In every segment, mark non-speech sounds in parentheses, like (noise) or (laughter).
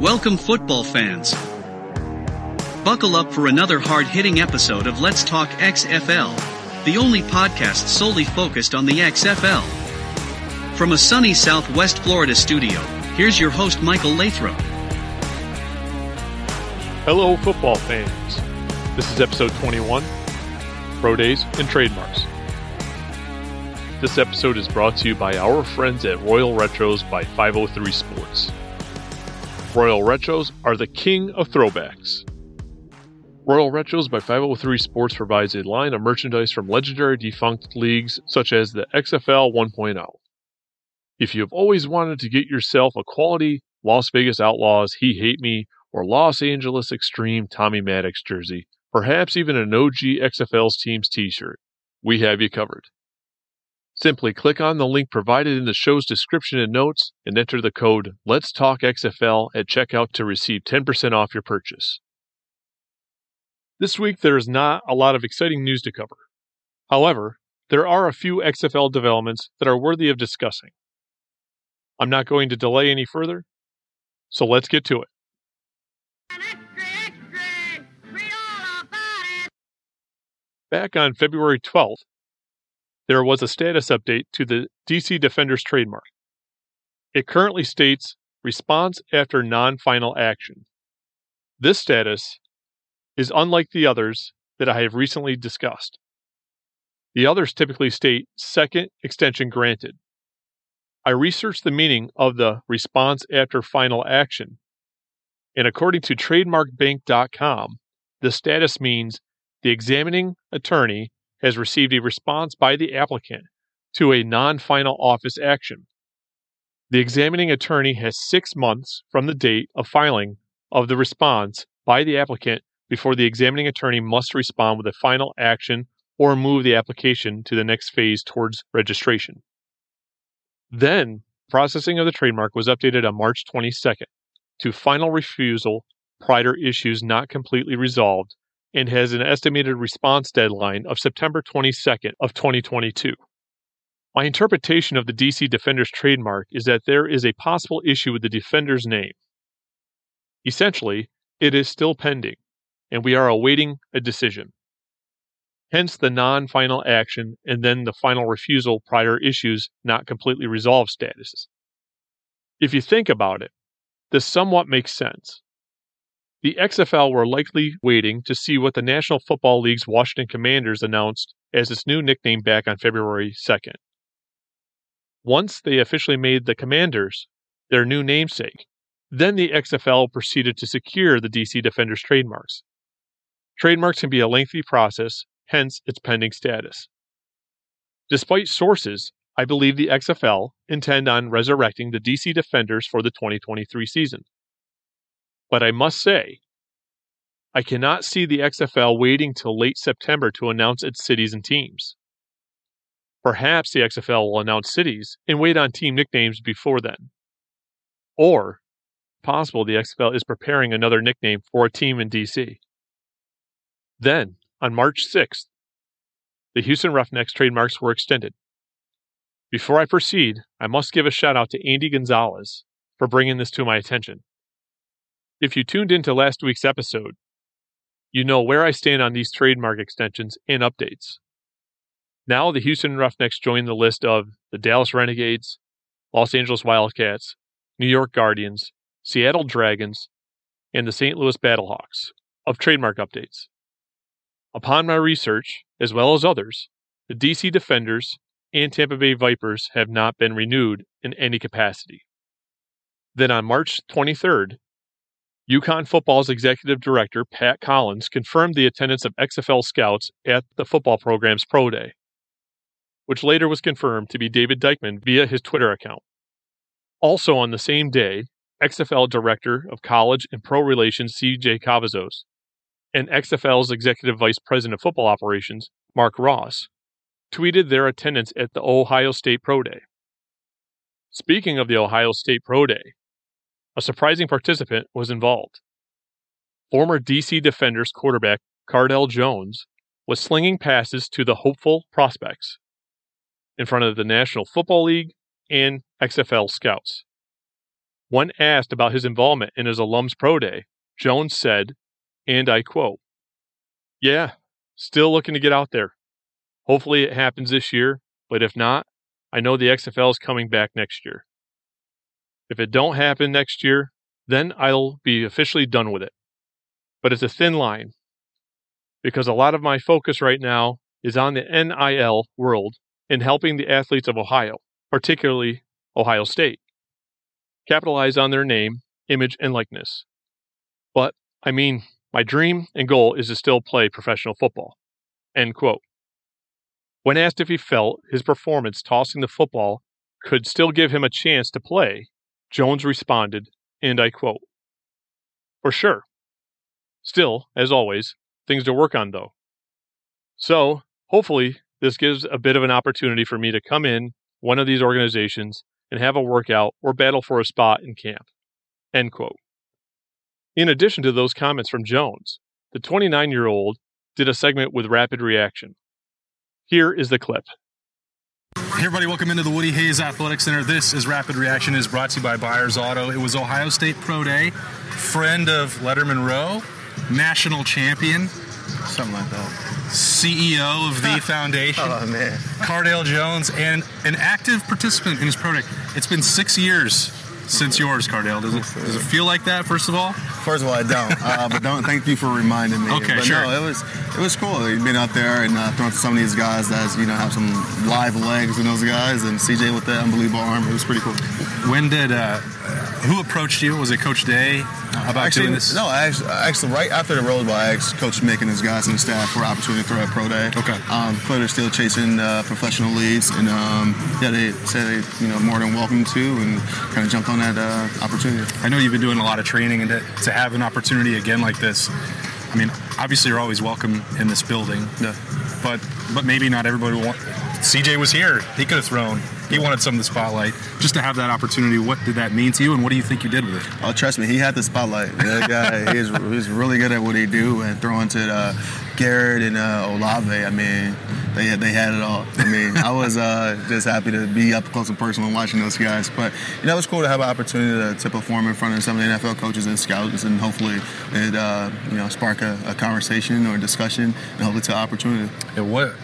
Welcome, football fans. Buckle up for another hard hitting episode of Let's Talk XFL, the only podcast solely focused on the XFL. From a sunny southwest Florida studio, here's your host, Michael Lathrop. Hello, football fans. This is episode 21 Pro Days and Trademarks. This episode is brought to you by our friends at Royal Retros by 503 Sports. Royal Retros are the king of throwbacks. Royal Retros by 503 Sports provides a line of merchandise from legendary defunct leagues such as the XFL 1.0. If you have always wanted to get yourself a quality Las Vegas Outlaws He Hate Me or Los Angeles Extreme Tommy Maddox jersey, perhaps even an OG XFL's team's t shirt, we have you covered. Simply click on the link provided in the show's description and notes and enter the code Let's Talk XFL at checkout to receive 10% off your purchase. This week there is not a lot of exciting news to cover. However, there are a few XFL developments that are worthy of discussing. I'm not going to delay any further, so let's get to it. Back on February 12th, there was a status update to the DC Defenders trademark. It currently states response after non final action. This status is unlike the others that I have recently discussed. The others typically state second extension granted. I researched the meaning of the response after final action, and according to trademarkbank.com, the status means the examining attorney has received a response by the applicant to a non final office action. The examining attorney has six months from the date of filing of the response by the applicant before the examining attorney must respond with a final action or move the application to the next phase towards registration. Then, processing of the trademark was updated on March 22nd to final refusal prior issues not completely resolved and has an estimated response deadline of September 22nd of 2022. My interpretation of the DC Defenders trademark is that there is a possible issue with the Defender's name. Essentially, it is still pending, and we are awaiting a decision. Hence the non final action and then the final refusal prior issues not completely resolved statuses. If you think about it, this somewhat makes sense. The XFL were likely waiting to see what the National Football League's Washington Commanders announced as its new nickname back on February 2nd. Once they officially made the Commanders their new namesake, then the XFL proceeded to secure the DC Defenders trademarks. Trademarks can be a lengthy process, hence its pending status. Despite sources, I believe the XFL intend on resurrecting the DC Defenders for the 2023 season. But I must say, I cannot see the XFL waiting till late September to announce its cities and teams. Perhaps the XFL will announce cities and wait on team nicknames before then. Or, possible the XFL is preparing another nickname for a team in DC. Then, on March 6th, the Houston Roughnecks trademarks were extended. Before I proceed, I must give a shout out to Andy Gonzalez for bringing this to my attention. If you tuned into last week's episode, you know where I stand on these trademark extensions and updates. Now, the Houston Roughnecks join the list of the Dallas Renegades, Los Angeles Wildcats, New York Guardians, Seattle Dragons, and the St. Louis Battlehawks of trademark updates. Upon my research, as well as others, the DC Defenders and Tampa Bay Vipers have not been renewed in any capacity. Then on March 23rd, UConn football's executive director, Pat Collins, confirmed the attendance of XFL scouts at the football program's Pro Day, which later was confirmed to be David Dykman via his Twitter account. Also on the same day, XFL Director of College and Pro Relations CJ Cavazos and XFL's Executive Vice President of Football Operations, Mark Ross, tweeted their attendance at the Ohio State Pro Day. Speaking of the Ohio State Pro Day, a surprising participant was involved. Former DC Defenders quarterback Cardale Jones was slinging passes to the hopeful prospects in front of the National Football League and XFL scouts. When asked about his involvement in his alums pro day, Jones said, and I quote, Yeah, still looking to get out there. Hopefully it happens this year, but if not, I know the XFL is coming back next year. If it don't happen next year, then I'll be officially done with it. But it's a thin line because a lot of my focus right now is on the NIL world and helping the athletes of Ohio, particularly Ohio State, capitalize on their name, image, and likeness. But, I mean, my dream and goal is to still play professional football. End quote. When asked if he felt his performance tossing the football could still give him a chance to play, Jones responded, and I quote, For sure. Still, as always, things to work on though. So, hopefully, this gives a bit of an opportunity for me to come in one of these organizations and have a workout or battle for a spot in camp. End quote. In addition to those comments from Jones, the 29 year old did a segment with Rapid Reaction. Here is the clip. Hey everybody, welcome into the Woody Hayes Athletic Center. This is Rapid Reaction. is brought to you by Byers Auto. It was Ohio State Pro Day. Friend of Letterman Row, national champion, something like that. CEO of the (laughs) oh, foundation. oh man, Cardale Jones, and an active participant in his pro day. It's been six years since yours, Cardale. Does it does it feel like that? First of all, first of all, I don't. Uh, but don't thank you for reminding me. Okay, but sure. No, it was it was cool. You've been out there and uh, throwing to some of these guys that you know have some live legs in those guys, and CJ with that unbelievable arm. It was pretty cool. When did uh, who approached you? Was it Coach Day about actually, doing this? No, actually, actually, right after the Rose Bowl, I asked Coach Mick and his guys and the staff for opportunity to throw at pro day. Okay. Um, clearly, still chasing uh, professional leagues, and um, yeah, they said they you know more than welcome to, and kind of jumped on that uh, opportunity. I know you've been doing a lot of training, and to, to have an opportunity again like this, I mean, obviously you're always welcome in this building. Yeah. But but maybe not everybody will want. CJ was here. He could have thrown. He wanted some of the spotlight. Just to have that opportunity, what did that mean to you, and what do you think you did with it? Oh, trust me, he had the spotlight. That guy, he's, he's really good at what he do, and throwing to uh, Garrett and uh, Olave. I mean, they had, they had it all. I mean, I was uh, just happy to be up close and personal and watching those guys. But you know, it was cool to have an opportunity to, to perform in front of some of the NFL coaches and scouts, and hopefully it uh, you know spark a, a, conversation or discussion, and hopefully to opportunity. Yeah, what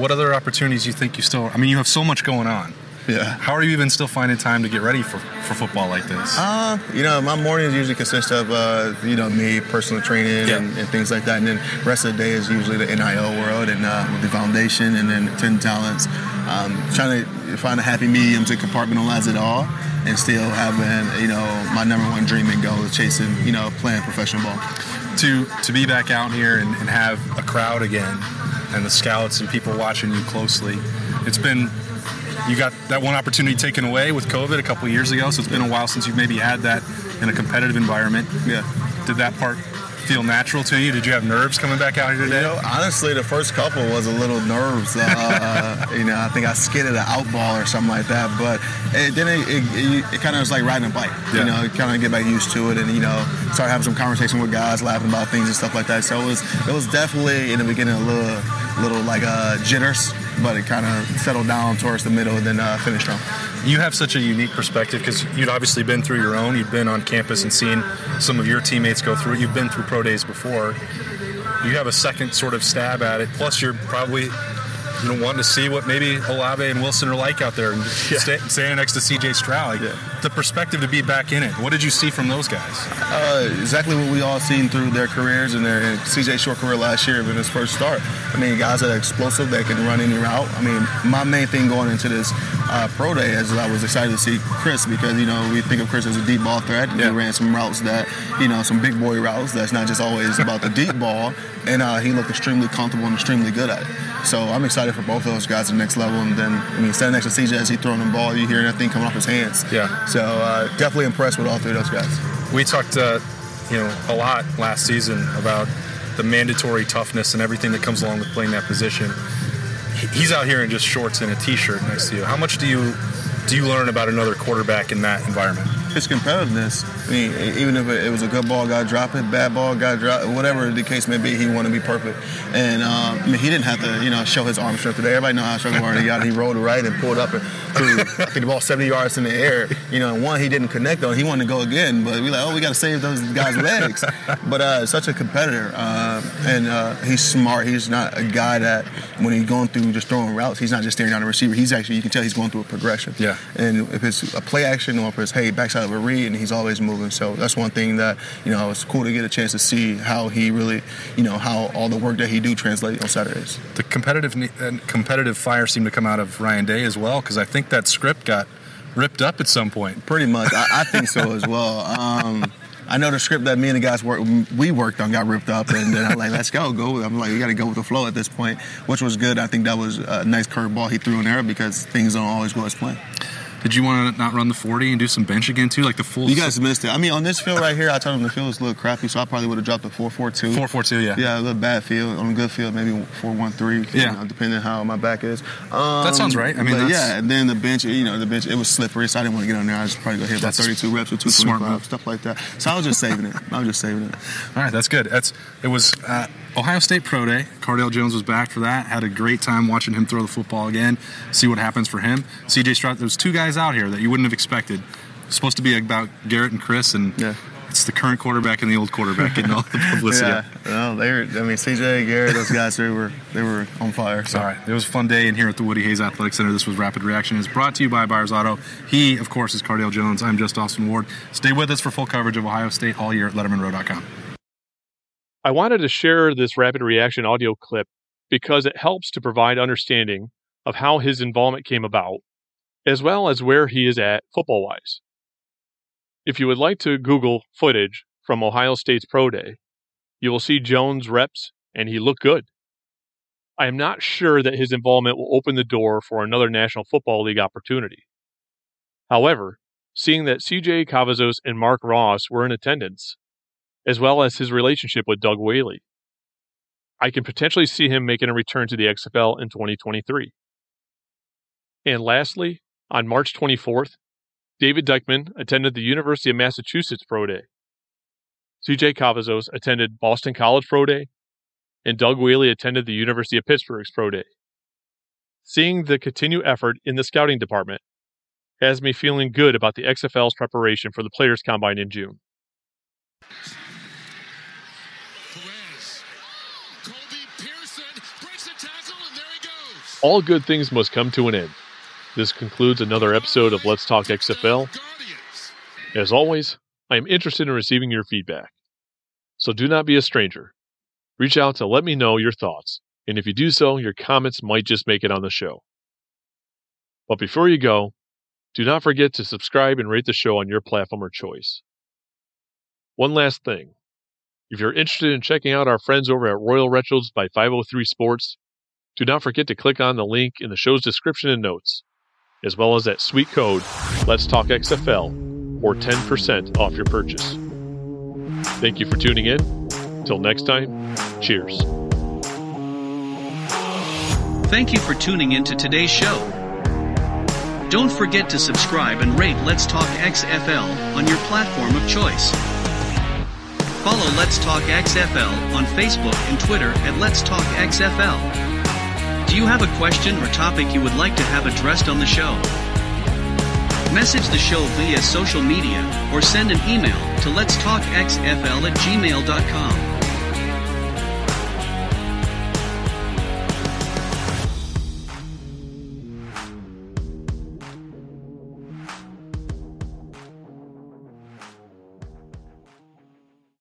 what other opportunities do you think you still? I mean, you have so much going on. Yeah. How are you even still finding time to get ready for, for football like this? Uh, you know, my mornings usually consist of, uh, you know, me personal training yeah. and, and, things like that. And then the rest of the day is usually the NIL world and uh, with the foundation and then 10 talents. Um, trying to find a happy medium to compartmentalize it all and still having, you know, my number one dream and goal is chasing, you know, playing professional ball. To, to be back out here and, and have a crowd again and the scouts and people watching you closely, it's been you got that one opportunity taken away with COVID a couple years ago, so it's been a while since you've maybe had that in a competitive environment. Yeah. Did that part feel natural to you? Did you have nerves coming back out here today? You know, honestly, the first couple was a little nerves. Uh, (laughs) you know, I think I skidded an out ball or something like that. But it, then it, it, it kind of was like riding a bike. Yeah. You know, kind of get back used to it, and you know, start having some conversation with guys, laughing about things and stuff like that. So it was it was definitely in the beginning a little little like uh, jitters, but it kind of settled down towards the middle and then uh, finished strong. You have such a unique perspective because you'd obviously been through your own. You've been on campus and seen some of your teammates go through it. You've been through pro days before. You have a second sort of stab at it. Plus, you're probably you know, wanting to see what maybe Olave and Wilson are like out there and yeah. stay, standing next to CJ Stroud. Like, yeah. The perspective to be back in it. What did you see from those guys? Uh, exactly what we all seen through their careers and their CJ short career last year in his first start. I mean, guys that are explosive, that can run any route. I mean, my main thing going into this uh, pro day as I was excited to see Chris because, you know, we think of Chris as a deep ball threat. Yeah. He ran some routes that, you know, some big boy routes that's not just always about the deep (laughs) ball. And uh, he looked extremely comfortable and extremely good at it. So I'm excited for both of those guys at the next level. And then, I mean, standing next to CJ as he throwing the ball, you hear that thing coming off his hands. Yeah. So uh, definitely impressed with all three of those guys. We talked, uh, you know, a lot last season about the mandatory toughness and everything that comes along with playing that position. He's out here in just shorts and a t-shirt next to you. How much do you do you learn about another quarterback in that environment? His competitiveness. I mean, even if it was a good ball, got drop it, bad ball, got drop, it, whatever the case may be, he wanted to be perfect. And um, I mean, he didn't have to, you know, show his arm strength today. Everybody know how strong he got. He rolled right and pulled up and threw, I think the ball 70 yards in the air. You know, one he didn't connect on. He wanted to go again, but we like, oh, we got to save those guys' legs. but uh, such a competitor, uh, and uh, he's smart. He's not a guy that when he's going through just throwing routes, he's not just staring down the receiver. He's actually you can tell he's going through a progression. Yeah. And if it's a play action or if it's hey backside of a read, and he's always moving. So that's one thing that you know it's cool to get a chance to see how he really, you know, how all the work that he do translate on Saturdays. The competitive uh, competitive fire seemed to come out of Ryan Day as well because I think that script got ripped up at some point. Pretty much, I, I think so as well. Um, I know the script that me and the guys work, we worked on got ripped up, and then I'm like, let's go, go. I'm like, we got to go with the flow at this point, which was good. I think that was a nice curveball he threw in there because things don't always go as planned. Did you want to not run the 40 and do some bench again too, like the full? You guys missed it. I mean, on this field right here, I told him the field was a little crappy, so I probably would have dropped a 4-4-2. 4-4-2, yeah. Yeah, a little bad field. On a good field, maybe 4-1-3. Yeah, you know, depending how my back is. Um, that sounds right. I mean, yeah. And then the bench, you know, the bench it was slippery, so I didn't want to get on there. I just probably go hit about 32 reps or 225, stuff like that. So I was just saving it. I was just saving it. All right, that's good. That's it was. Uh, Ohio State Pro Day. Cardale Jones was back for that. Had a great time watching him throw the football again. See what happens for him. CJ Stroud. There's two guys out here that you wouldn't have expected. It's supposed to be about Garrett and Chris, and yeah. it's the current quarterback and the old quarterback getting all the publicity. (laughs) yeah, well, they were. I mean, CJ, Garrett, those guys, they were they were on fire. So. All right, it was a fun day in here at the Woody Hayes Athletic Center. This was Rapid Reaction. It's brought to you by Byers Auto. He, of course, is Cardale Jones. I'm just Austin Ward. Stay with us for full coverage of Ohio State all year at LettermanRow.com. I wanted to share this rapid reaction audio clip because it helps to provide understanding of how his involvement came about, as well as where he is at football wise. If you would like to Google footage from Ohio State's Pro Day, you will see Jones reps and he looked good. I am not sure that his involvement will open the door for another National Football League opportunity. However, seeing that CJ Cavazos and Mark Ross were in attendance as well as his relationship with Doug Whaley. I can potentially see him making a return to the XFL in 2023. And lastly, on March 24th, David Dykeman attended the University of Massachusetts Pro Day. CJ Cavazos attended Boston College Pro Day, and Doug Whaley attended the University of Pittsburgh's Pro Day. Seeing the continued effort in the scouting department has me feeling good about the XFL's preparation for the Players' Combine in June. All good things must come to an end. This concludes another episode of Let's Talk XFL. As always, I am interested in receiving your feedback. So do not be a stranger. Reach out to let me know your thoughts, and if you do so, your comments might just make it on the show. But before you go, do not forget to subscribe and rate the show on your platform of choice. One last thing. If you're interested in checking out our friends over at Royal Retros by 503 Sports, do not forget to click on the link in the show's description and notes, as well as that sweet code, Let's Talk XFL, or 10% off your purchase. Thank you for tuning in. Till next time, cheers. Thank you for tuning in to today's show. Don't forget to subscribe and rate Let's Talk XFL on your platform of choice. Follow Let's Talk XFL on Facebook and Twitter at Let's Talk XFL. Do you have a question or topic you would like to have addressed on the show? Message the show via social media or send an email to letstalkxfl at gmail.com.